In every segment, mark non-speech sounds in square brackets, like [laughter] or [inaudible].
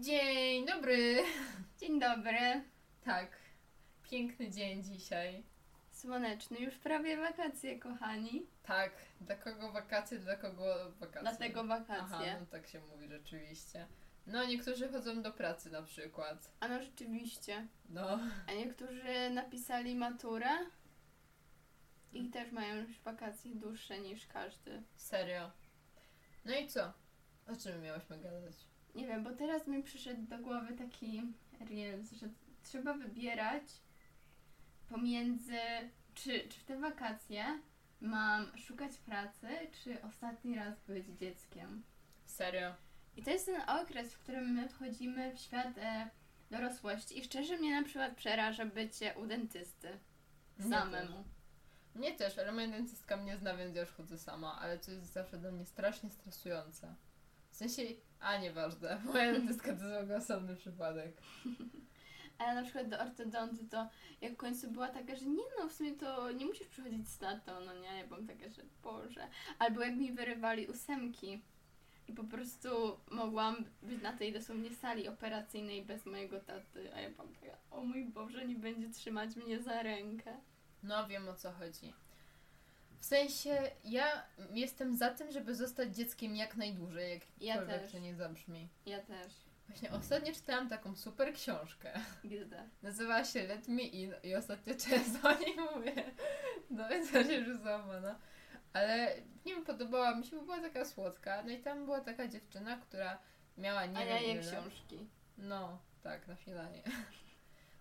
Dzień dobry. [laughs] Dzień dobry. Tak, piękny dzień dzisiaj. Słoneczny, już prawie wakacje, kochani. Tak, dla kogo wakacje, dla kogo wakacje. Dlatego wakacje. Aha, no tak się mówi rzeczywiście. No, niektórzy chodzą do pracy na przykład. A no rzeczywiście. No, A niektórzy napisali maturę i też mają już wakacje dłuższe niż każdy. serio. No i co? O czym miałyśmy gadać? Nie wiem, bo teraz mi przyszedł do głowy taki reels, że trzeba wybierać pomiędzy, czy, czy w te wakacje mam szukać pracy, czy ostatni raz być dzieckiem. Serio. I to jest ten okres, w którym my wchodzimy w świat e, dorosłości i szczerze mnie na przykład przeraża bycie u dentysty samemu. Mnie też, ale moja dentystka mnie zna, więc ja już chodzę sama, ale to jest zawsze dla mnie strasznie stresujące. W sensie, a nieważne, [laughs] moja dentystka to ogóle osobny przypadek. [laughs] Ale na przykład do ortodonty to jak w końcu była taka, że nie no, w sumie to nie musisz przychodzić z tatą, no nie, ja byłam taka, że Boże. Albo jak mi wyrywali ósemki i po prostu mogłam być na tej dosłownie sali operacyjnej bez mojego taty, a ja byłam taka, o mój Boże, nie będzie trzymać mnie za rękę. No, wiem o co chodzi. W sensie, ja jestem za tym, żeby zostać dzieckiem jak najdłużej, jakkolwiek Ja też. to nie zabrzmi. Ja też. Właśnie ostatnio czytałam taką super książkę. Gdy. Nazywała się Let Me In i ostatnio często o niej mówię. No więc się już załamana. Ale nie wiem, podobała mi się, bo była taka słodka. No i tam była taka dziewczyna, która miała nie A wiem ja je ile. książki. No, tak, na śniadanie.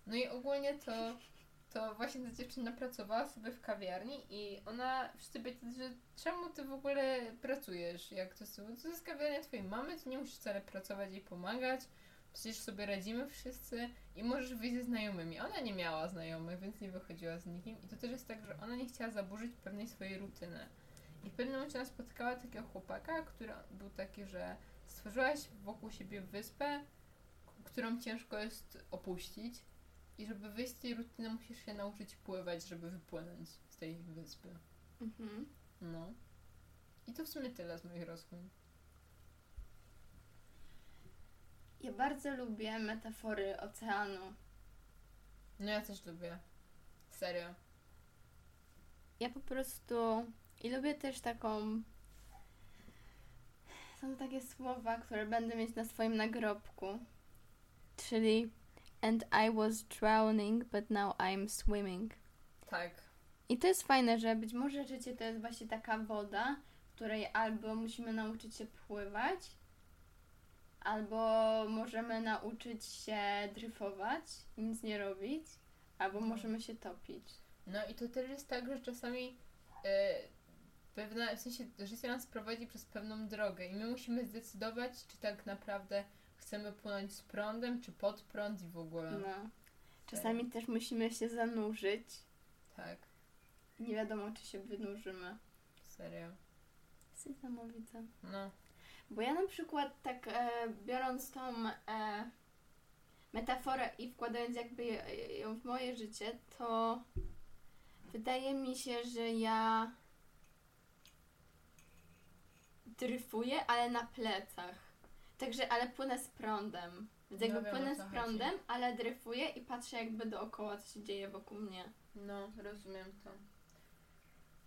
No i ogólnie to, to właśnie ta dziewczyna pracowała sobie w kawiarni i ona, wszyscy pytali, że czemu ty w ogóle pracujesz? Jak to, to jest kawiarnia twojej mamy, ty nie musisz wcale pracować jej pomagać, przecież sobie radzimy wszyscy i możesz wyjść ze znajomymi. Ona nie miała znajomych, więc nie wychodziła z nikim i to też jest tak, że ona nie chciała zaburzyć pewnej swojej rutyny. I w pewnym momencie ona spotkała takiego chłopaka, który był taki, że stworzyłaś wokół siebie wyspę, którą ciężko jest opuścić. I żeby wyjść z tej rutyny, musisz się nauczyć pływać, żeby wypłynąć z tej wyspy. Mhm. No. I to w sumie tyle z moich rozkmin. Ja bardzo lubię metafory oceanu. No ja też lubię. Serio. Ja po prostu i lubię też taką. Są takie słowa, które będę mieć na swoim nagrobku. Czyli And I was drowning, but now I'm swimming. Tak. I to jest fajne, że być może życie to jest właśnie taka woda, w której albo musimy nauczyć się pływać, albo możemy nauczyć się dryfować nic nie robić, albo No. możemy się topić. No i to też jest tak, że czasami e, pewna, w sensie życie nas prowadzi przez pewną drogę i my musimy zdecydować, czy tak naprawdę chcemy płynąć z prądem, czy pod prąd i w ogóle. No. Czasami też musimy się zanurzyć. Tak, Nie wiadomo, czy się wynurzymy. serio. Jest niesamowite. No. Bo ja na przykład tak e, biorąc tą e, metaforę i wkładając jakby ją w moje życie, to wydaje mi się, że ja dryfuję, ale na plecach. Także, ale płynę z prądem. Więc No jakby wiem, o płynę z chodzi. prądem, ale dryfuję i patrzę jakby dookoła, co się dzieje wokół mnie. No, rozumiem to.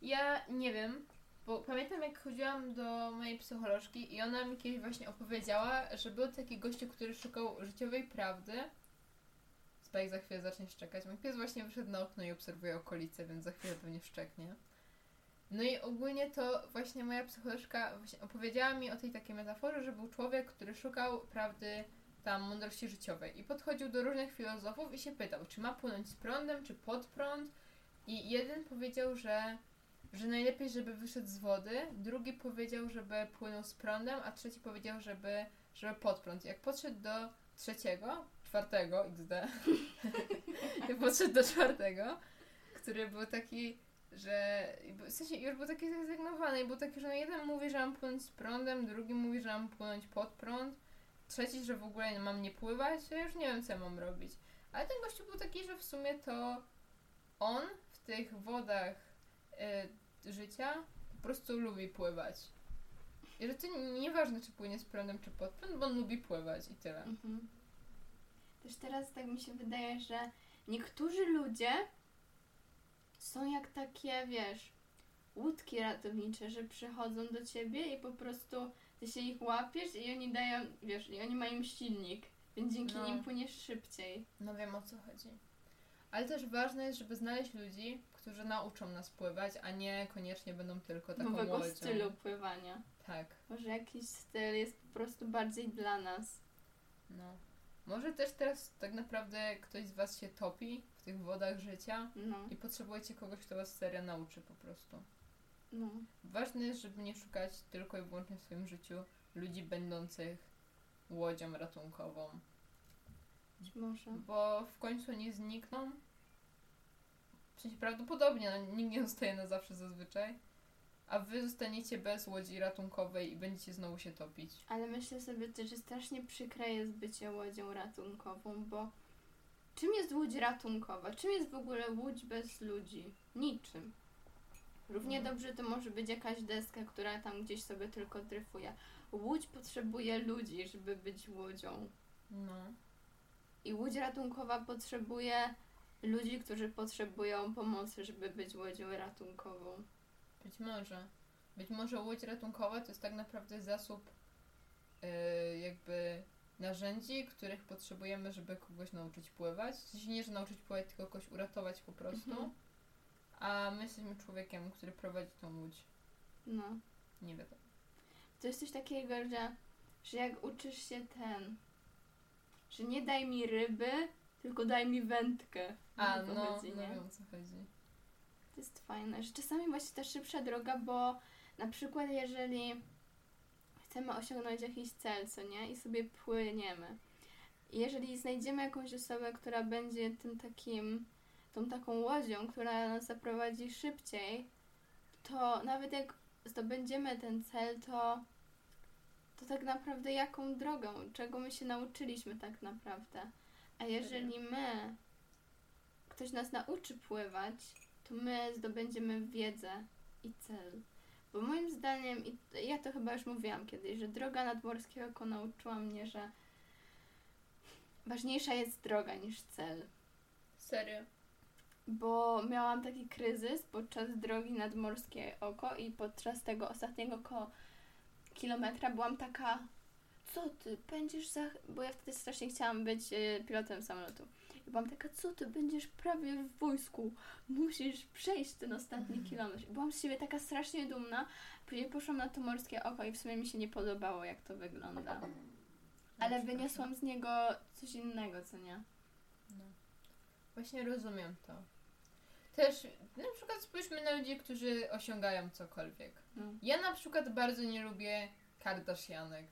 Ja nie wiem, bo pamiętam jak chodziłam do mojej psycholożki i ona mi kiedyś właśnie opowiedziała, że był taki gościu, który szukał życiowej prawdy. Spajk za chwilę zacznie szczekać. Mój pies właśnie wyszedł na okno i obserwuje okolice, więc za chwilę pewnie szczeknie. No i ogólnie to właśnie moja psycholożka opowiedziała mi o tej takiej metaforze, że był człowiek, który szukał prawdy tam mądrości życiowej i podchodził do różnych filozofów i się pytał, czy ma płynąć z prądem, czy pod prąd. I jeden powiedział, że, że najlepiej, żeby wyszedł z wody, drugi powiedział, żeby płynął z prądem, a trzeci powiedział, żeby, żeby pod prąd. Jak podszedł do trzeciego, czwartego, XD, [laughs] jak podszedł do czwartego, który był taki, że w sensie już był taki zrezygnowany i taki, że no jeden mówi, że mam płynąć z prądem, drugi mówi, że mam płynąć pod prąd, trzeci, że w ogóle mam nie pływać, ja już nie wiem, co ja mam robić. Ale ten gościu był taki, że w sumie to on w tych wodach y, życia po prostu lubi pływać. I że to nieważne, czy płynie z prądem, czy pod prąd, bo on lubi pływać i tyle. Mhm. Też teraz tak mi się wydaje, że niektórzy ludzie są jak takie, wiesz, łódki ratownicze, że przychodzą do ciebie i po prostu ty się ich łapiesz i oni dają, wiesz, i oni mają silnik, więc dzięki No. nim płyniesz szybciej. No wiem o co chodzi. Ale też ważne jest, żeby znaleźć ludzi, którzy nauczą nas pływać, a nie koniecznie będą tylko taką Nowego łodzią. stylu pływania. Tak, Może jakiś styl jest po prostu bardziej dla nas. no. Może też teraz tak naprawdę ktoś z Was się topi tych wodach życia No, i potrzebujecie kogoś, kto Was serio nauczy po prostu. no. Ważne jest, żeby nie szukać tylko i wyłącznie w swoim życiu ludzi będących łodzią ratunkową, Być może. bo w końcu nie znikną. W sensie prawdopodobnie, no, nikt nie zostaje na zawsze zazwyczaj, a wy zostaniecie bez łodzi ratunkowej i będziecie znowu się topić. Ale myślę sobie też, że strasznie przykre jest bycie łodzią ratunkową, bo czym jest łódź ratunkowa? Czym jest w ogóle łódź bez ludzi? Niczym. Równie Mhm. dobrze to może być jakaś deska, która tam gdzieś sobie tylko dryfuje. Łódź potrzebuje ludzi, żeby być łodzią. No. I łódź ratunkowa potrzebuje ludzi, którzy potrzebują pomocy, żeby być łodzią ratunkową. Być może. Być może łódź ratunkowa to jest tak naprawdę zasób yy, jakby narzędzi, których potrzebujemy, żeby kogoś nauczyć pływać. W sensie nie, że nauczyć pływać, tylko kogoś uratować po prostu. Mhm. A my jesteśmy człowiekiem, który prowadzi tą łódź. No. Nie wiadomo. To jest coś takiego, że, że jak uczysz się ten, że nie daj mi ryby, tylko daj mi wędkę. A, no, chodzi, no nie? wiem o co chodzi. To jest fajne, że czasami właśnie ta szybsza droga, bo na przykład jeżeli chcemy osiągnąć jakiś cel, co nie, i sobie płyniemy. I jeżeli znajdziemy jakąś osobę, która będzie tym takim, tą taką łodzią, która nas zaprowadzi szybciej, to nawet jak zdobędziemy ten cel, to, to tak naprawdę jaką drogą, czego my się nauczyliśmy tak naprawdę. A jeżeli my, ktoś nas nauczy pływać, to my zdobędziemy wiedzę i cel. Bo moim zdaniem, i ja to chyba już mówiłam kiedyś, że droga nadmorskiego oko nauczyła mnie, że ważniejsza jest droga niż cel. Serio? Bo miałam taki kryzys podczas drogi nadmorskie oko i podczas tego ostatniego ko- kilometra byłam taka, co ty, będziesz za... Bo ja wtedy strasznie chciałam być e, pilotem samolotu. Byłam taka, co ty, będziesz prawie w wojsku, musisz przejść ten ostatni kilometr. I byłam z siebie taka strasznie dumna. Później poszłam na to morskie oko i w sumie mi się nie podobało, jak to wygląda. Ale wyniosłam z niego coś innego, co nie? No. Właśnie rozumiem to. Też, na przykład spójrzmy na ludzi, którzy osiągają cokolwiek. No. Ja na przykład bardzo nie lubię Kardashianek.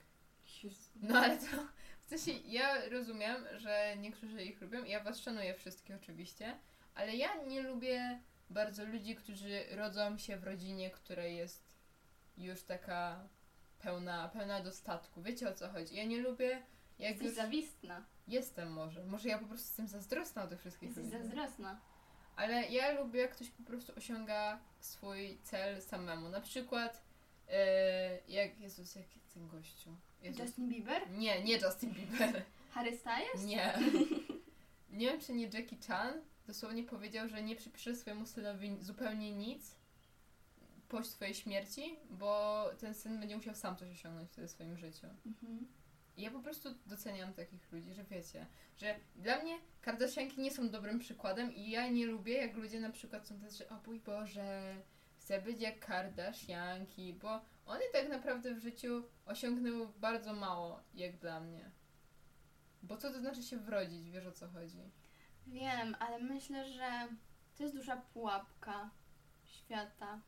No ale to, w sensie ja rozumiem, że niektórzy ich lubią ja was szanuję wszystkich oczywiście, ale ja nie lubię bardzo ludzi, którzy rodzą się w rodzinie, która jest już taka pełna, pełna dostatku. Wiecie o co chodzi? Ja nie lubię, jak Jesteś już zawistna. jestem może. Może ja po prostu jestem zazdrosna o tych wszystkich Jesteś ludzi. zazdrosna. Ale ja lubię, jak ktoś po prostu osiąga swój cel samemu. Na przykład, e, jak Jezus, jak ten gościu. Jezus. Justin Bieber? Nie, nie Justin Bieber. Harry Styles? Nie. [laughs] Nie wiem, czy nie Jackie Chan dosłownie powiedział, że nie przypisze swojemu synowi zupełnie nic po swojej śmierci, bo ten syn będzie musiał sam coś osiągnąć wtedy w swoim życiu. Mhm. I ja po prostu doceniam takich ludzi, że wiecie, że dla mnie Kardashianki nie są dobrym przykładem i ja nie lubię, jak ludzie na przykład są tacy, że o mój Boże, chcę być jak Kardashianki, bo one tak naprawdę w życiu osiągnęły bardzo mało, jak dla mnie. Bo co to znaczy się wrodzić, wiesz o co chodzi? Wiem, ale myślę, że to jest duża pułapka świata.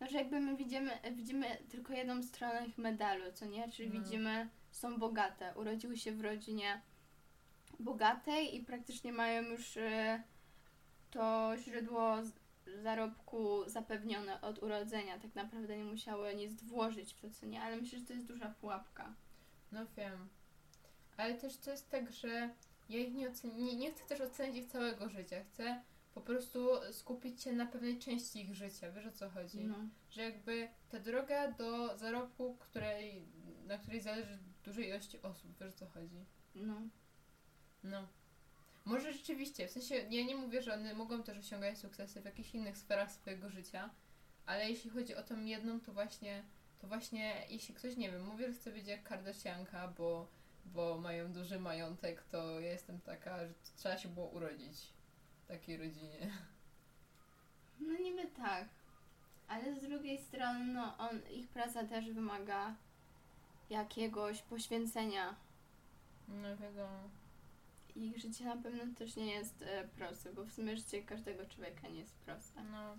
No, że jakby my widzimy, widzimy tylko jedną stronę ich medalu, co nie? Czyli No. widzimy, są bogate, urodziły się w rodzinie bogatej i praktycznie mają już e, to źródło zarobku zapewnione od urodzenia. Tak naprawdę nie musiały nic włożyć w to, co nie? Ale myślę, że to jest duża pułapka. No wiem. Ale też to jest tak, że ja ich nie, ocen- nie, nie chcę też ocenić ich całego życia. Chcę po prostu skupić się na pewnej części ich życia, wiesz o co chodzi? No. Że jakby ta droga do zarobku, której, na której zależy dużej ilości osób, wiesz o co chodzi? No. No. Może rzeczywiście, w sensie ja nie mówię, że one mogą też osiągać sukcesy w jakichś innych sferach swojego życia, ale jeśli chodzi o tą jedną, to właśnie, to właśnie jeśli ktoś, nie wiem, mówi, że chce być jak Kardashianka, bo, bo mają duży majątek, to ja jestem taka, że trzeba się było urodzić w takiej rodzinie. No niby tak. Ale z drugiej strony, no on, ich praca też wymaga jakiegoś poświęcenia. No wiadomo. Ich życie na pewno też nie jest e, proste, bo w sumie życie każdego człowieka nie jest proste. No,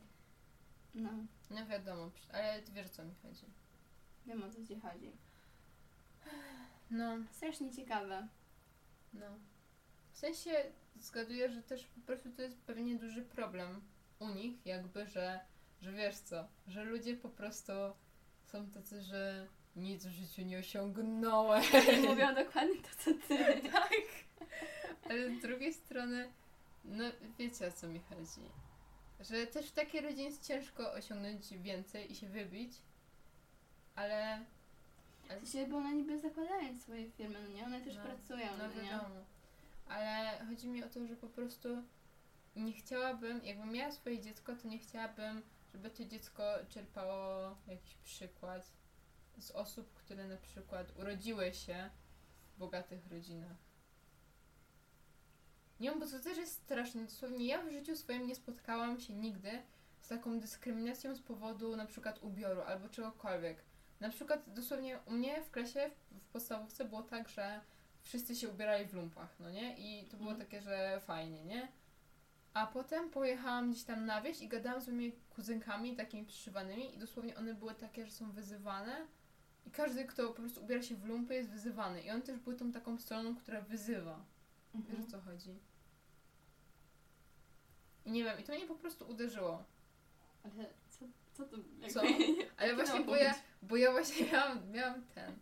No, no wiadomo, ale wiesz o co mi chodzi. wiem o co ci chodzi. No, Strasznie ciekawe. no. W sensie zgaduję, że też po prostu to jest pewnie duży problem u nich, jakby, że, że wiesz co, że ludzie po prostu są tacy, że nic w życiu nie osiągnąłem. Mówią dokładnie to, co ty. [laughs] tak. Ale z drugiej strony, no wiecie o co mi chodzi. Że też w takiej rodzinie jest ciężko osiągnąć więcej i się wybić, ale W sensie, bo one niby zakładają swoje firmy, no nie? One też No, pracują, No no, nie? Ale chodzi mi o to, że po prostu nie chciałabym, jakbym miała swoje dziecko, to nie chciałabym, żeby to dziecko czerpało jakiś przykład z osób, które na przykład urodziły się w bogatych rodzinach. Nie wiem, bo to też jest straszne. Dosłownie ja w życiu swoim nie spotkałam się nigdy z taką dyskryminacją z powodu na przykład ubioru albo czegokolwiek. Na przykład dosłownie u mnie w klasie w, podstawówce było tak, że wszyscy się ubierali w lumpach, no nie? I to było Mhm. takie, że fajnie, nie? A potem pojechałam gdzieś tam na wieś i gadałam z moimi kuzynkami takimi przyszywanymi i dosłownie one były takie, że są wyzywane i każdy, kto po prostu ubiera się w lumpy jest wyzywany. I one też były tą taką stroną, która wyzywa. Wiesz Mhm. o co chodzi? I nie wiem, i to mnie po prostu uderzyło. Ale co, co to... Co? [laughs] Ale właśnie, bo ja, bo ja właśnie [laughs] miałam, miałam ten...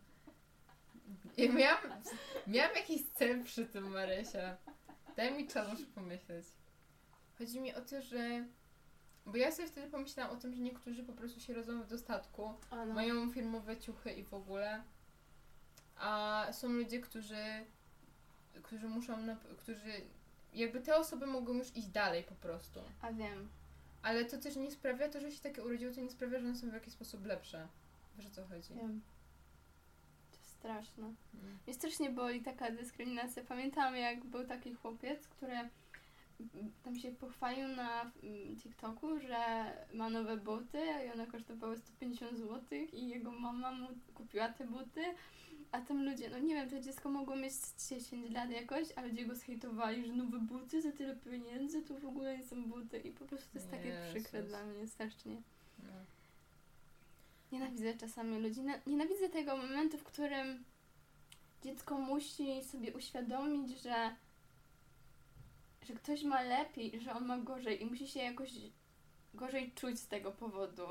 Ja miałam, miałam jakiś cel przy tym, Marysia. Daj mi czas, muszę pomyśleć. Chodzi mi o to, że... Bo ja sobie wtedy pomyślałam o tym, że niektórzy po prostu się rodzą w dostatku, no. mają firmowe ciuchy i w ogóle, a są ludzie, którzy, którzy muszą, na, którzy, jakby te osoby mogą już iść dalej po prostu. A wiem. Ale to też nie sprawia, to, że się takie urodziły, to nie sprawia, że one są w jakiś sposób lepsze. Wiesz o co chodzi? Wiem. To jest straszne. Mm. Mnie strasznie boli taka dyskryminacja. Pamiętam, jak był taki chłopiec, który tam się pochwalił na mm, TikToku, że ma nowe buty i one kosztowały 150 zł i jego mama mu kupiła te buty. A tam ludzie, no nie wiem, to dziecko mogło mieć z 10 lat jakoś, a ludzie go zhejtowali, że nowe buty za tyle pieniędzy, to w ogóle nie są buty. I po prostu to jest takie Jezus. przykre dla mnie strasznie. No. Nienawidzę czasami ludzi. Na- Nienawidzę tego momentu, w którym dziecko musi sobie uświadomić, że, że ktoś ma lepiej, że on ma gorzej i musi się jakoś gorzej czuć z tego powodu.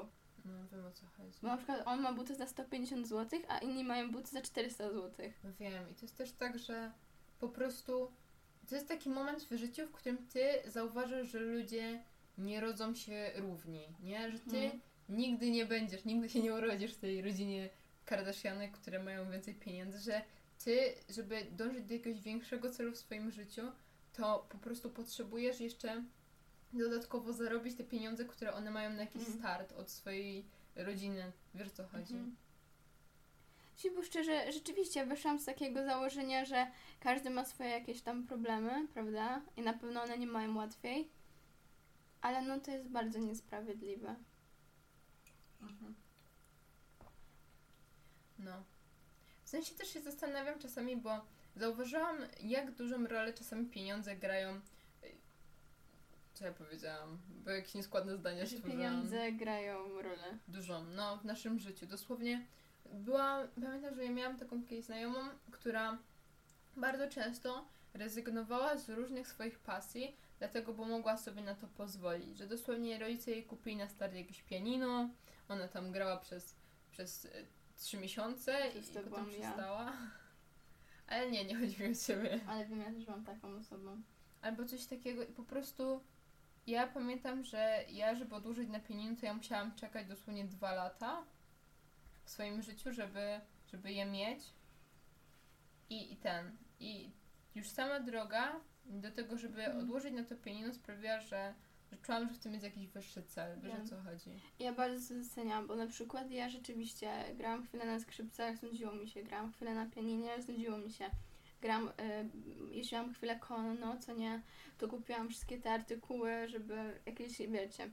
No wiem o co chodzi. Bo na przykład on ma buty za 150 zł, a inni mają buty za 400 zł. No wiem i to jest też tak, że po prostu to jest taki moment w życiu, w którym ty zauważasz, że ludzie nie rodzą się równi, nie? Że ty Mhm. nigdy nie będziesz, nigdy się nie urodzisz w tej rodzinie Kardashianek, które mają więcej pieniędzy, że ty, żeby dążyć do jakiegoś większego celu w swoim życiu, to po prostu potrzebujesz jeszcze dodatkowo zarobić te pieniądze, które one mają na jakiś Mhm. start od swojej rodziny. Wiesz o co chodzi? Mhm. Bo szczerze, rzeczywiście wyszłam z takiego założenia, że każdy ma swoje jakieś tam problemy, prawda? I na pewno one nie mają łatwiej. Ale no to jest bardzo niesprawiedliwe. Mhm. No. W sensie też się zastanawiam czasami, bo zauważyłam, jak dużą rolę czasami pieniądze grają. Co ja powiedziałam? Bo jakieś nieskładne zdania stworzyłam. pieniądze grają rolę. Dużą, no, w naszym życiu. Dosłownie byłam, pamiętam, że ja miałam taką kiedyś znajomą, która bardzo często rezygnowała z różnych swoich pasji, dlatego, bo mogła sobie na to pozwolić. Że dosłownie rodzice jej kupili na start jakieś pianino, ona tam grała przez, przez y, trzy miesiące Przez i potem byłam ja. przestała. Ale nie, nie chodzi mi o ciebie. Ale wiem, ja też mam taką osobą. Albo coś takiego i po prostu Ja pamiętam, że ja, żeby odłożyć na pieniądze, to ja musiałam czekać dosłownie dwa lata w swoim życiu, żeby, żeby je mieć. I, I ten. I już sama droga do tego, żeby Mhm. odłożyć na to pieniądze sprawiła, że, że czułam, że w tym jest jakiś wyższy cel. Wiesz o co chodzi? Ja bardzo to doceniam, bo na przykład ja rzeczywiście grałam chwilę na skrzypcach, znudziło mi się, grałam chwilę na pianinie, znudziło mi się. Gram, y, jeździłam chwilę konno, co nie, to kupiłam wszystkie te artykuły, żeby jakieś, wiecie,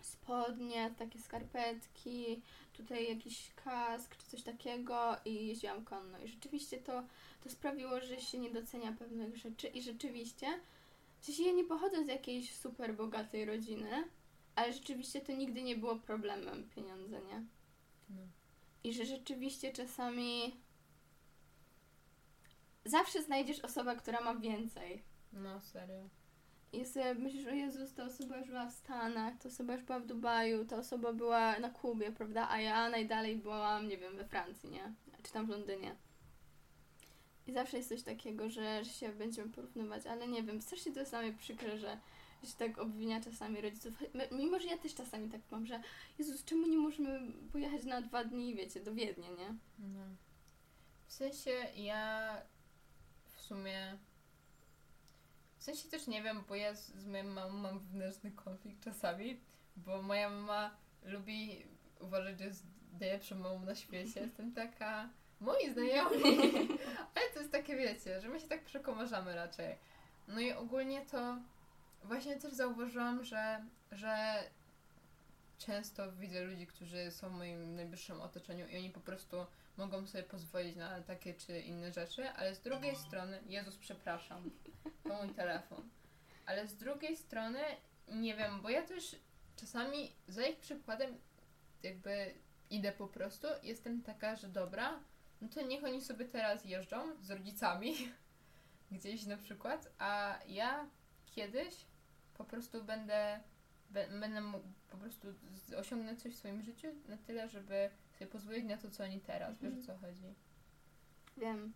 spodnie, takie skarpetki, tutaj jakiś kask czy coś takiego i jeździłam konno. I rzeczywiście to, to sprawiło, że się nie docenia pewnych rzeczy i rzeczywiście, w sensie ja nie pochodzę z jakiejś super bogatej rodziny, ale rzeczywiście to nigdy nie było problemem pieniądze, nie? No. I że rzeczywiście czasami zawsze znajdziesz osobę, która ma więcej. No, serio. I sobie myślisz, o Jezus, ta osoba już była w Stanach, ta osoba już była w Dubaju, ta osoba była na Kubie, prawda? A ja najdalej byłam, nie wiem, we Francji, nie? Czy tam w Londynie. I zawsze jest coś takiego, że, że się będziemy porównywać, ale nie wiem, strasznie to jest dla mnie przykre, że, się tak obwinia czasami rodziców. Mimo, że ja też czasami tak mam, że Jezus, czemu nie możemy pojechać na dwa dni, wiecie, do Wiednia, nie? No. W sensie ja sumie. W sensie też nie wiem, bo ja z, z moją mamą mam wewnętrzny konflikt czasami, bo moja mama lubi uważać, że jest najlepszą mamą na świecie. [laughs] Jestem taka. Moi znajomi. [laughs] Ale to jest takie, wiecie, że my się tak przekomarzamy raczej. No i ogólnie to właśnie też zauważyłam, że, że często widzę ludzi, którzy są w moim najbliższym otoczeniu i oni po prostu mogą sobie pozwolić na takie czy inne rzeczy, ale z drugiej strony, Jezus, przepraszam, to mój telefon, ale z drugiej strony, nie wiem, bo ja też czasami za ich przykładem jakby idę po prostu, jestem taka, że dobra, no to niech oni sobie teraz jeżdżą z rodzicami [laughs] gdzieś na przykład, a ja kiedyś po prostu będę, będę mógł po prostu osiągnąć coś w swoim życiu na tyle, żeby sobie pozwolić na to, co oni teraz. Wiesz o co chodzi? Wiem.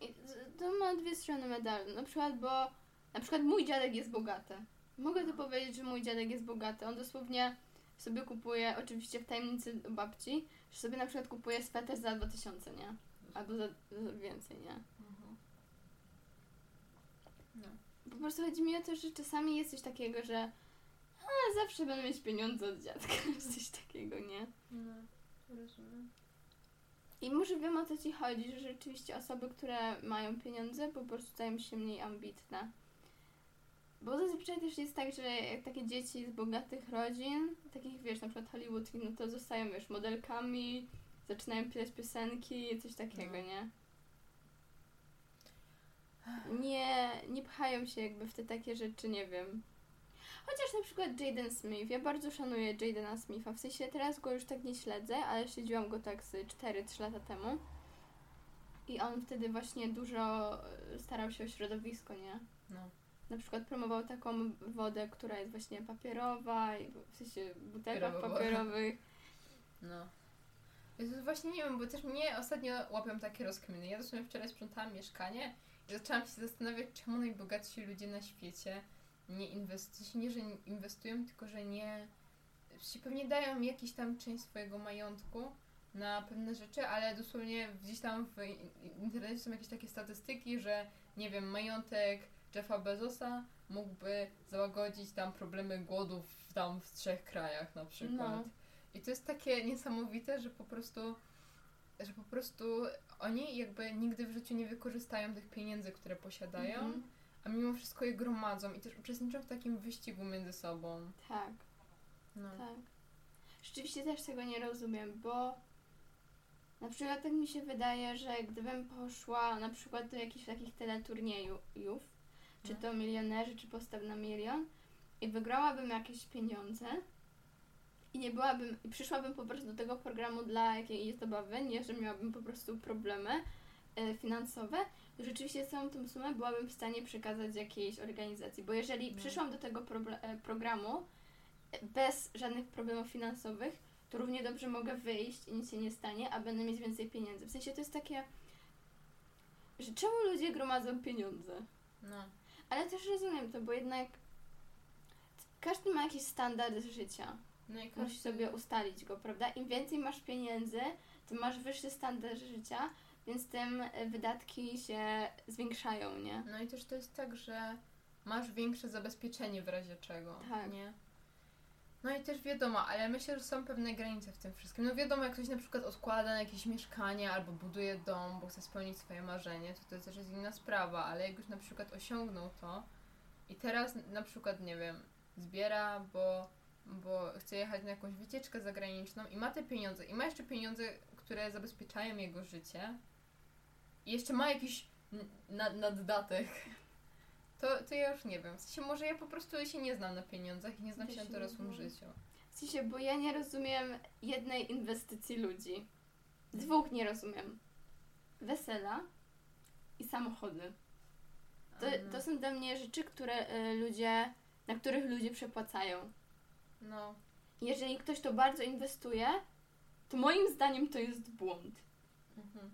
I to ma dwie strony medalu. Na przykład, bo na przykład mój dziadek jest bogaty. Mogę to powiedzieć, że mój dziadek jest bogaty. On dosłownie sobie kupuje, oczywiście w tajemnicy babci, że sobie na przykład kupuje sweter za 2000, nie? Albo za, za więcej, nie? No. Po prostu chodzi mi o to, że czasami jest coś takiego, że a, zawsze będę mieć pieniądze od dziadka. [laughs] coś takiego, nie? No, rozumiem. I może wiem o co ci chodzi, że rzeczywiście osoby, które mają pieniądze, po prostu stają się mniej ambitne. Bo zazwyczaj też jest tak, że jak takie dzieci z bogatych rodzin, takich wiesz, na przykład Hollywood, no to zostają wiesz, modelkami, zaczynają pisać piosenki, coś takiego, No. nie? Nie, nie pchają się jakby w te takie rzeczy, nie wiem. Chociaż na przykład Jaden Smith, ja bardzo szanuję Jadena Smitha, w sensie teraz go już tak nie śledzę, ale śledziłam go tak z 4-3 lata temu. I on wtedy właśnie dużo e, starał się o środowisko, nie? No. Na przykład promował taką wodę, która jest właśnie papierowa, i w sensie w butelkach Papierowa woda. papierowych. No. Jezus, właśnie nie wiem, bo też mnie ostatnio łapią takie rozkminy. Ja dosłownie wczoraj sprzątałam mieszkanie i zaczęłam się zastanawiać, czemu najbogatsi ludzie na świecie nie inwestują, nie, że inwestują, tylko że nie, się pewnie dają jakiś tam część swojego majątku na pewne rzeczy, ale dosłownie gdzieś tam w in- internecie są jakieś takie statystyki, że nie wiem, majątek Jeffa Bezosa mógłby załagodzić tam problemy głodów tam w trzech krajach na przykład. No. I to jest takie niesamowite, że po prostu, że po prostu oni jakby nigdy w życiu nie wykorzystają tych pieniędzy, które posiadają, Mhm. A mimo wszystko je gromadzą i też uczestniczą w takim wyścigu między sobą. Tak. No. Tak. Rzeczywiście też tego nie rozumiem, bo na przykład tak mi się wydaje, że gdybym poszła na przykład do jakichś takich teleturniejów, czy No. to milionerzy, czy postaw na milion i wygrałabym jakieś pieniądze i nie byłabym, i przyszłabym po prostu do tego programu dla jakiejś zabawy, nie, że miałabym po prostu problemy e, finansowe, rzeczywiście całą tą sumę byłabym w stanie przekazać jakiejś organizacji, bo jeżeli No. przyszłam do tego e, programu e, bez żadnych problemów finansowych, to równie dobrze mogę wyjść i nic się nie stanie, a będę mieć więcej pieniędzy. W sensie to jest takie, że czemu ludzie gromadzą pieniądze? No. Ale też rozumiem to, bo jednak każdy ma jakiś standard życia. No i każdy... sobie ustalić go, prawda? Im więcej masz pieniędzy, tym masz wyższy standard życia, więc tym y, wydatki się zwiększają, nie? No i też to jest tak, że masz większe zabezpieczenie w razie czego, Tak. nie? No i też wiadomo, ale myślę, że są pewne granice w tym wszystkim. No wiadomo, jak ktoś na przykład odkłada na jakieś mieszkanie albo buduje dom, bo chce spełnić swoje marzenie, to to też jest inna sprawa, ale jak już na przykład osiągnął to i teraz na przykład, nie wiem, zbiera, bo, bo chce jechać na jakąś wycieczkę zagraniczną i ma te pieniądze i ma jeszcze pieniądze, które zabezpieczają jego życie jeszcze ma jakiś nad, naddatek, to, to ja już nie wiem. W sensie może ja po prostu się nie znam na pieniądzach i nie znam się na dorosłym znam. życiu. W sensie, bo ja nie rozumiem jednej inwestycji ludzi. Dwóch nie rozumiem. Wesela i samochody. To, Mm, to są dla mnie rzeczy, które y, ludzie, na których ludzie przepłacają. No, Jeżeli ktoś to bardzo inwestuje, to moim zdaniem to jest błąd. mhm.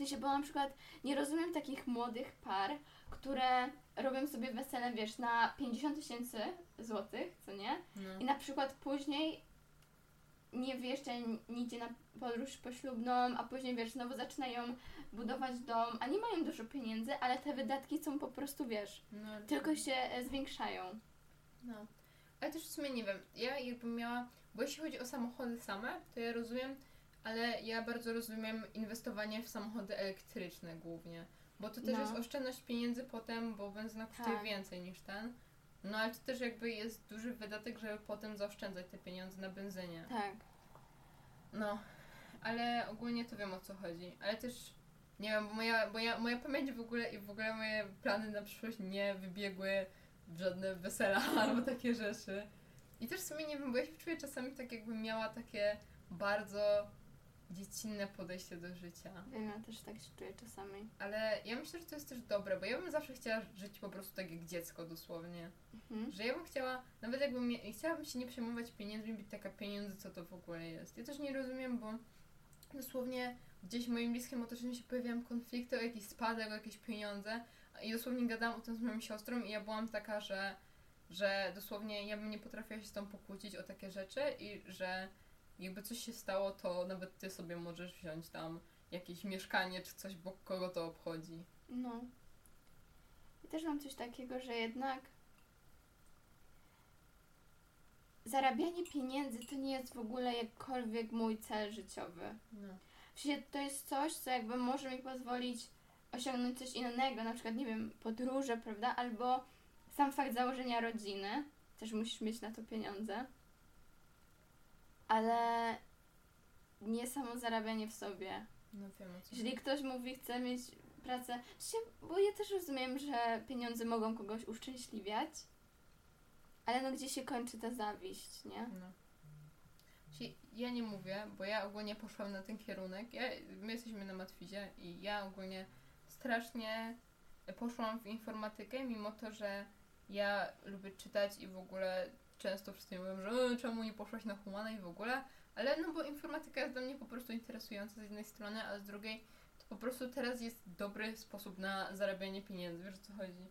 Sensie, bo na przykład nie rozumiem takich młodych par, które robią sobie wesele, wiesz, na 50 tysięcy złotych, co nie? no. I na przykład później nie wyjeżdżają nigdzie na podróż poślubną, a później, wiesz, znowu zaczynają budować dom, a nie mają dużo pieniędzy, ale te wydatki są po prostu, wiesz, no tylko się e, zwiększają. No. Ale też w sumie nie wiem, ja jakbym miała, bo jeśli chodzi o samochody same, to ja rozumiem, ale ja bardzo rozumiem inwestowanie w samochody elektryczne głównie. Bo to też No. jest oszczędność pieniędzy potem, bo benzyna kosztuje Tak. więcej niż ten. No ale to też jakby jest duży wydatek, żeby potem zaoszczędzać te pieniądze na benzynie. Tak. No, ale ogólnie to wiem o co chodzi. Ale też nie wiem, bo moja, bo ja, moja pamięć w ogóle i w ogóle moje plany na przyszłość nie wybiegły w żadne wesela [laughs] albo takie rzeczy. I też w sumie nie wiem, bo ja się czuję czasami tak jakbym miała takie bardzo dziecinne podejście do życia. Ja też tak się czuję czasami. Ale ja myślę, że to jest też dobre, bo ja bym zawsze chciała żyć po prostu tak jak dziecko dosłownie. Mhm. Że ja bym chciała, nawet jakbym, chciałabym się nie przejmować pieniędzmi, być taka pieniądze, co to w ogóle jest. Ja też nie rozumiem, bo dosłownie gdzieś w moim bliskim otoczeniu się pojawiają konflikty o jakiś spadek, o jakieś pieniądze i dosłownie gadałam o tym z moją siostrą i ja byłam taka, że, że dosłownie ja bym nie potrafiła się z tą pokłócić o takie rzeczy i że jakby coś się stało, to nawet ty sobie możesz wziąć tam jakieś mieszkanie czy coś, bo kogo to obchodzi. No. Ja też mam coś takiego, że jednak zarabianie pieniędzy to nie jest w ogóle jakkolwiek mój cel życiowy. No. W sensie to jest coś, co jakby może mi pozwolić osiągnąć coś innego, na przykład, nie wiem, podróże, prawda? Albo sam fakt założenia rodziny. Też musisz mieć na to pieniądze. Ale nie samo zarabianie w sobie. No wiem Jeżeli ktoś mówi, chce mieć pracę, bo ja też rozumiem, że pieniądze mogą kogoś uszczęśliwiać, ale no gdzie się kończy ta zawiść, nie? No. Czyli ja nie mówię, bo ja ogólnie poszłam na ten kierunek. Ja, my jesteśmy na Matwizie i ja ogólnie strasznie poszłam w informatykę, mimo to, że ja lubię czytać i w ogóle często wszyscy mówią, że "E, czemu nie poszłaś na humana i w ogóle, ale no bo informatyka jest dla mnie po prostu interesująca z jednej strony, a z drugiej to po prostu teraz jest dobry sposób na zarabianie pieniędzy, wiesz o co chodzi.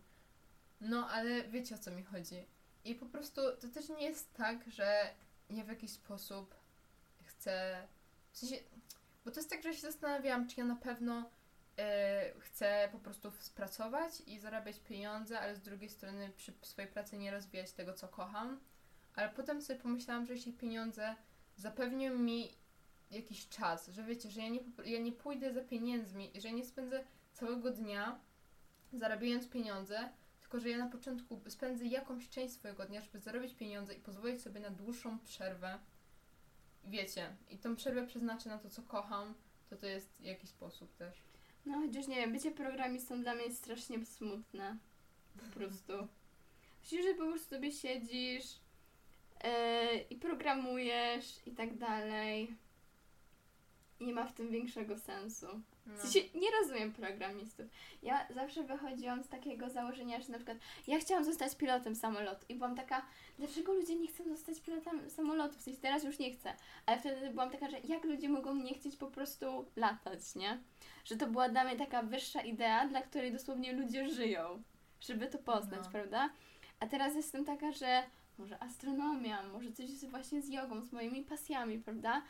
No, ale wiecie o co mi chodzi. I po prostu to też nie jest tak, że ja w jakiś sposób chcę. W sensie, bo to jest tak, że się zastanawiałam, czy ja na pewno e, chcę po prostu spracować i zarabiać pieniądze, ale z drugiej strony przy swojej pracy nie rozwijać tego, co kocham. Ale potem sobie pomyślałam, że jeśli pieniądze zapewnią mi jakiś czas, że wiecie, że ja nie, ja nie pójdę za pieniędzmi że nie spędzę całego dnia zarabiając pieniądze, tylko że ja na początku spędzę jakąś część swojego dnia, żeby zarobić pieniądze i pozwolić sobie na dłuższą przerwę. Wiecie, i tą przerwę przeznaczę na to, co kocham, to to jest jakiś sposób też. No chociaż nie wiem, bycie programistą dla mnie jest strasznie smutne. Po prostu. Myślisz, że po prostu sobie siedzisz i programujesz i tak dalej. Nie ma w tym większego sensu. No. W sensie nie rozumiem programistów. Ja zawsze wychodziłam z takiego założenia, że na przykład ja chciałam zostać pilotem samolotu i byłam taka, dlaczego ludzie nie chcą zostać pilotem samolotu? W sensie teraz już nie chcę. Ale wtedy byłam taka, że jak ludzie mogą nie chcieć po prostu latać, nie? Że to była dla mnie taka wyższa idea, dla której dosłownie ludzie żyją, żeby to poznać, No. prawda? A teraz jestem taka, że może astronomia, może coś właśnie z jogą, z moimi pasjami, prawda?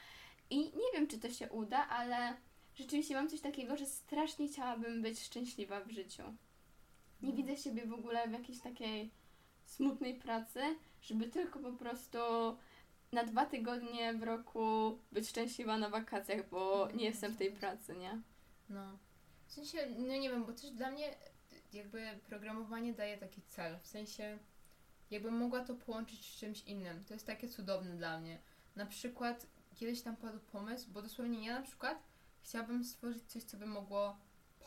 I nie wiem, czy to się uda, ale rzeczywiście mam coś takiego, że strasznie chciałabym być szczęśliwa w życiu. Nie widzę siebie w ogóle w jakiejś takiej smutnej pracy, żeby tylko po prostu na dwa tygodnie w roku być szczęśliwa na wakacjach, bo nie jestem w tej pracy, nie? No. W sensie, no nie wiem, bo też dla mnie jakby programowanie daje taki cel. W sensie, jakbym mogła to połączyć z czymś innym. To jest takie cudowne dla mnie. Na przykład, kiedyś tam padł pomysł, bo dosłownie ja na przykład chciałabym stworzyć coś, co by mogło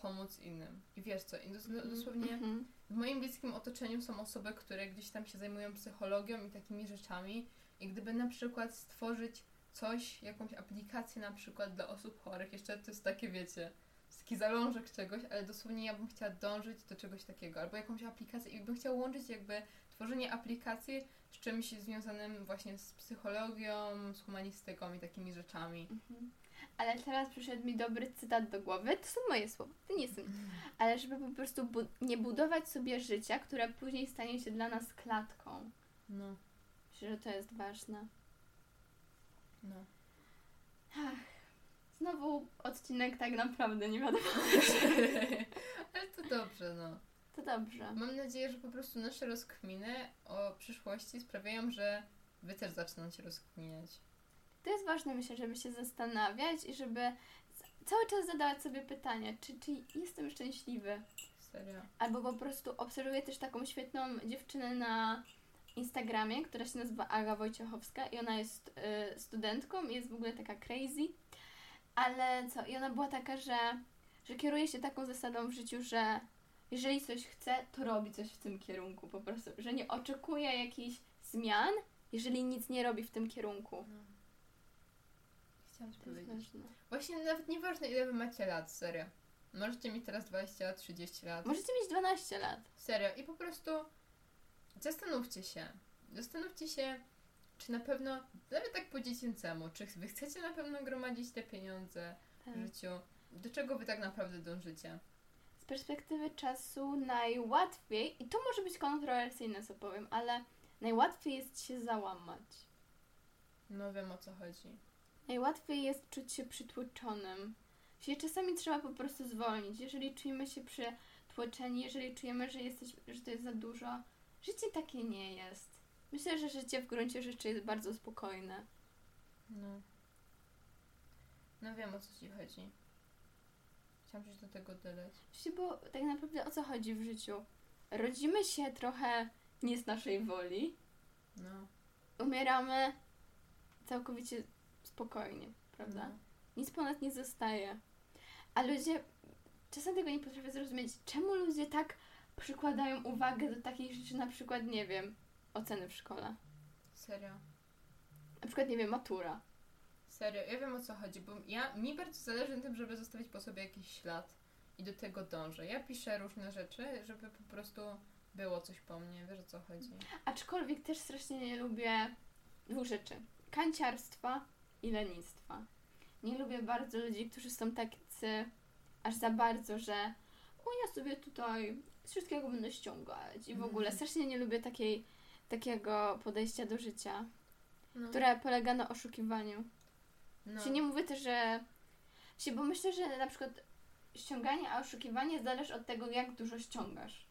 pomóc innym. I wiesz co, i dos- dosłownie Mhm. w moim bliskim otoczeniu są osoby, które gdzieś tam się zajmują psychologią i takimi rzeczami. I gdyby na przykład stworzyć coś, jakąś aplikację na przykład dla osób chorych, jeszcze to jest takie, wiecie, taki zalążek czegoś, ale dosłownie ja bym chciała dążyć do czegoś takiego, albo jakąś aplikację i bym chciała łączyć jakby tworzenie aplikacji z czymś związanym właśnie z psychologią, z humanistyką i takimi rzeczami. Mhm. Ale teraz przyszedł mi dobry cytat do głowy. To są moje słowa, to nie są. Ale żeby po prostu bu- nie budować sobie życia, które później stanie się dla nas klatką. No, Myślę, że to jest ważne. no. Znowu odcinek tak naprawdę nie wiadomo. [laughs] ale to dobrze, no. To dobrze. Mam nadzieję, że po prostu nasze rozkminy o przyszłości sprawiają, że wy też zaczną rozkminiać. To jest ważne, myślę, żeby się zastanawiać i żeby cały czas zadawać sobie pytanie, czy, czy jestem szczęśliwy? Serio. Albo po prostu obserwuję też taką świetną dziewczynę na Instagramie, która się nazywa Aga Wojciechowska i ona jest y, studentką i jest w ogóle taka crazy. Ale co? I ona była taka, że, że kieruje się taką zasadą w życiu, że jeżeli coś chce, to robi coś w tym kierunku po prostu. Że nie oczekuje jakichś zmian, jeżeli nic nie robi w tym kierunku. No. Chciałam ci To powiedzieć. ważne. Właśnie nawet nieważne ile wy macie lat, serio. Możecie mieć teraz 20, 30 lat. Możecie mieć 12 lat. Serio. I po prostu zastanówcie się. Zastanówcie się, czy na pewno, nawet tak po dziecięcemu, czy wy chcecie na pewno gromadzić te pieniądze Tak. w życiu? Do czego wy tak naprawdę dążycie? Z perspektywy czasu najłatwiej, i to może być kontrowersyjne, co powiem, ale najłatwiej jest się załamać. No wiem o co chodzi. Najłatwiej jest czuć się przytłoczonym. Czyli czasami trzeba po prostu zwolnić. Jeżeli czujemy się przytłoczeni, jeżeli czujemy, że, jesteś, że to jest za dużo, życie takie nie jest. Myślę, że życie w gruncie rzeczy jest bardzo spokojne. No. No wiem o co ci chodzi. Chciałam coś do tego dodać. Właśnie, bo tak naprawdę o co chodzi w życiu? Rodzimy się trochę nie z naszej woli, No. umieramy całkowicie spokojnie, prawda? No. Nic po nas nie zostaje. A ludzie czasem tego nie potrafię zrozumieć. Czemu ludzie tak przykładają uwagę do takich rzeczy, na przykład, nie wiem, oceny w szkole. Serio. Na przykład, nie wiem, matura. Serio, ja wiem o co chodzi, bo ja, mi bardzo zależy na tym, żeby zostawić po sobie jakiś ślad i do tego dążę. Ja piszę różne rzeczy, żeby po prostu było coś po mnie, wiesz o co chodzi. Aczkolwiek też strasznie nie lubię dwóch rzeczy. Kanciarstwa i lenistwa. Nie lubię bardzo ludzi, którzy są tacy aż za bardzo, że o ja sobie tutaj z wszystkiego będę ściągać i w ogóle Mhm. strasznie nie lubię takiej, takiego podejścia do życia, No, które polega na oszukiwaniu. No, Się nie mówię też, że. Się, bo myślę, że na przykład ściąganie, a oszukiwanie zależy od tego, jak dużo ściągasz.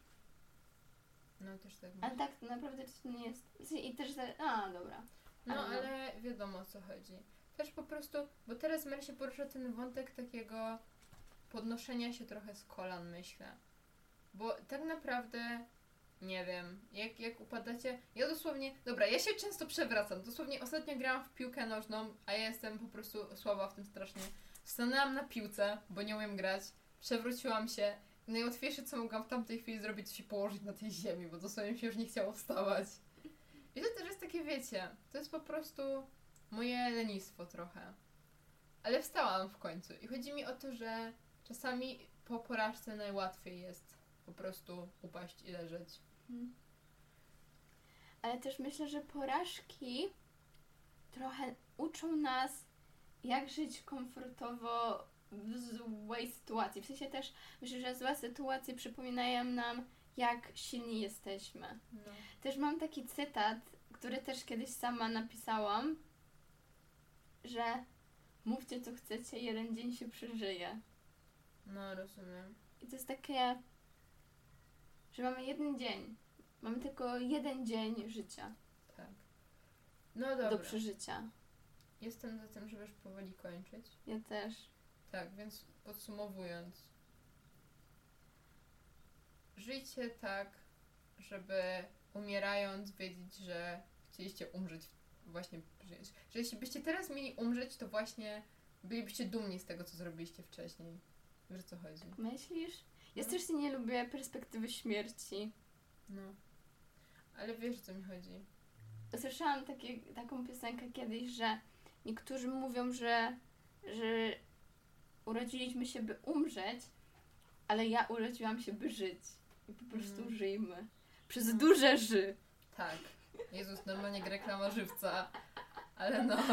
no też tak Ale tak naprawdę to nie jest. I też. Zale... A, dobra. No ale no. ale wiadomo o co chodzi. Też po prostu, bo teraz Mary się porusza ten wątek takiego podnoszenia się trochę z kolan, myślę. Bo tak naprawdę, nie wiem, jak, jak upadacie, ja dosłownie, dobra, ja się często przewracam, dosłownie ostatnio grałam w piłkę nożną, a ja jestem po prostu słaba w tym strasznie. Stanęłam na piłce, bo nie umiem grać, przewróciłam się najłatwiejsze co mogłam w tamtej chwili zrobić, to się położyć na tej ziemi, bo dosłownie się już nie chciało wstawać. I to też jest takie, wiecie, to jest po prostu moje lenistwo trochę. Ale wstałam w końcu i chodzi mi o to, że czasami po porażce najłatwiej jest po prostu upaść i leżeć. Mhm. Ale też myślę, że porażki trochę uczą nas, jak żyć komfortowo w złej sytuacji. W sensie też myślę, że złe sytuacje przypominają nam, jak silni jesteśmy. No. Też mam taki cytat, który też kiedyś sama napisałam, że mówcie co chcecie, jeden dzień się przeżyje. No, rozumiem. I to jest takie, że mamy jeden dzień. Mamy tylko jeden dzień życia Tak. No dobra. do przeżycia. Jestem za tym, żeby już powoli kończyć. Ja też. Tak, więc podsumowując. Żyjcie tak, żeby umierając wiedzieć, że chcieliście umrzeć właśnie. Że, że jeśli byście teraz mieli umrzeć, to właśnie bylibyście dumni z tego, co zrobiliście wcześniej. Wiesz o co chodzi? Myślisz? Ja strasznie nie lubię perspektywy śmierci. No. Ale wiesz o co mi chodzi. Słyszałam takie, taką piosenkę kiedyś, że niektórzy mówią, że, że urodziliśmy się, by umrzeć, ale ja urodziłam się, by żyć. I po prostu Mhm. żyjmy. Przez No. duże ży. Tak. Jezus, normalnie reklama żywca. Ale no. [laughs]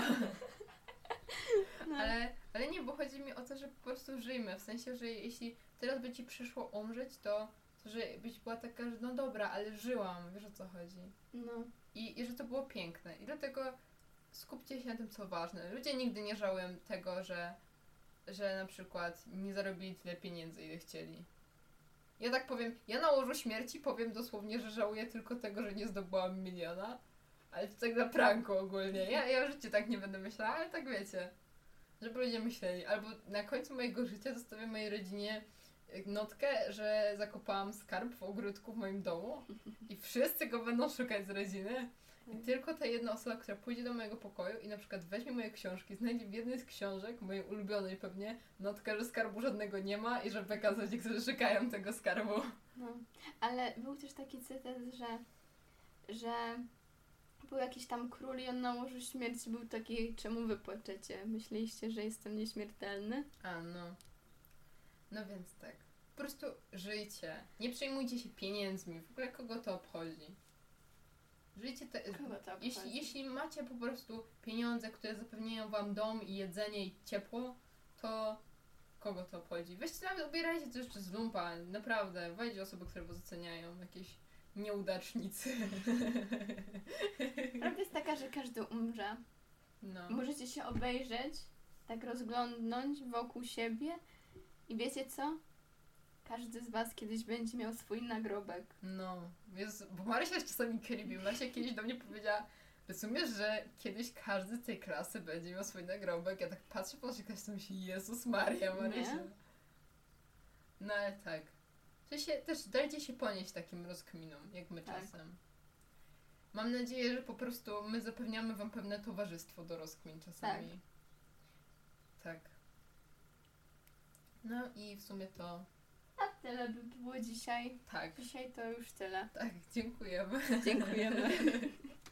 No. Ale, ale nie, bo chodzi mi o to, że po prostu żyjmy. W sensie, że jeśli teraz by ci przyszło umrzeć, to, to że byś była taka, że no dobra, ale żyłam, wiesz o co chodzi. No. I, I że to było piękne. I dlatego skupcie się na tym, co ważne. Ludzie nigdy nie żałują tego, że, że na przykład nie zarobili tyle pieniędzy, ile chcieli. Ja tak powiem, ja na łożu śmierci powiem dosłownie, że żałuję tylko tego, że nie zdobyłam miliona. Ale to tak na pranku ogólnie. Ja, ja w życiu tak nie będę myślała, ale tak wiecie. Żeby ludzie myśleli. Albo na końcu mojego życia zostawię mojej rodzinie notkę, że zakopałam skarb w ogródku w moim domu i wszyscy go będą szukać z rodziny. I tylko ta jedna osoba, która pójdzie do mojego pokoju i na przykład weźmie moje książki, znajdzie w jednej z książek, mojej ulubionej pewnie, notkę, że skarbu żadnego nie ma i żeby kazać, którzy szukają tego skarbu. No, ale był też taki cytat, że, że był jakiś tam król i on na łożu śmierci był taki, czemu wy płaczecie? Myśleliście, że jestem nieśmiertelny? A no. No więc tak. Po prostu żyjcie. Nie przejmujcie się pieniędzmi. W ogóle kogo to obchodzi? Żyjcie te... Kogo to obchodzi? Jeśli, jeśli macie po prostu pieniądze, które zapewniają wam dom i jedzenie i ciepło, to kogo to obchodzi? Weźcie nawet ubierajcie coś z lumpa, naprawdę. Wejdźcie osoby, które was oceniają. Jakieś nieudacznicy. Prawda jest taka, że każdy umrze. No. Możecie się obejrzeć, tak rozglądnąć wokół siebie i wiecie co? Każdy z was kiedyś będzie miał swój nagrobek. No, Jezu, bo Marysia jest czasami creepy. Marysia kiedyś do mnie powiedziała, rozumiesz, że kiedyś każdy z tej klasy będzie miał swój nagrobek. Ja tak patrzę po naszej klasie i myślę, Jezus Maria, Marysia. Nie? No ale tak. Że się, też dajcie się ponieść takim rozkminom, jak my Tak. czasem. Mam nadzieję, że po prostu my zapewniamy wam pewne towarzystwo do rozkmin czasami. Tak. No i w sumie to A tyle by było dzisiaj. tak. Dzisiaj to już tyle. Tak, dziękujemy. Dziękujemy. [laughs]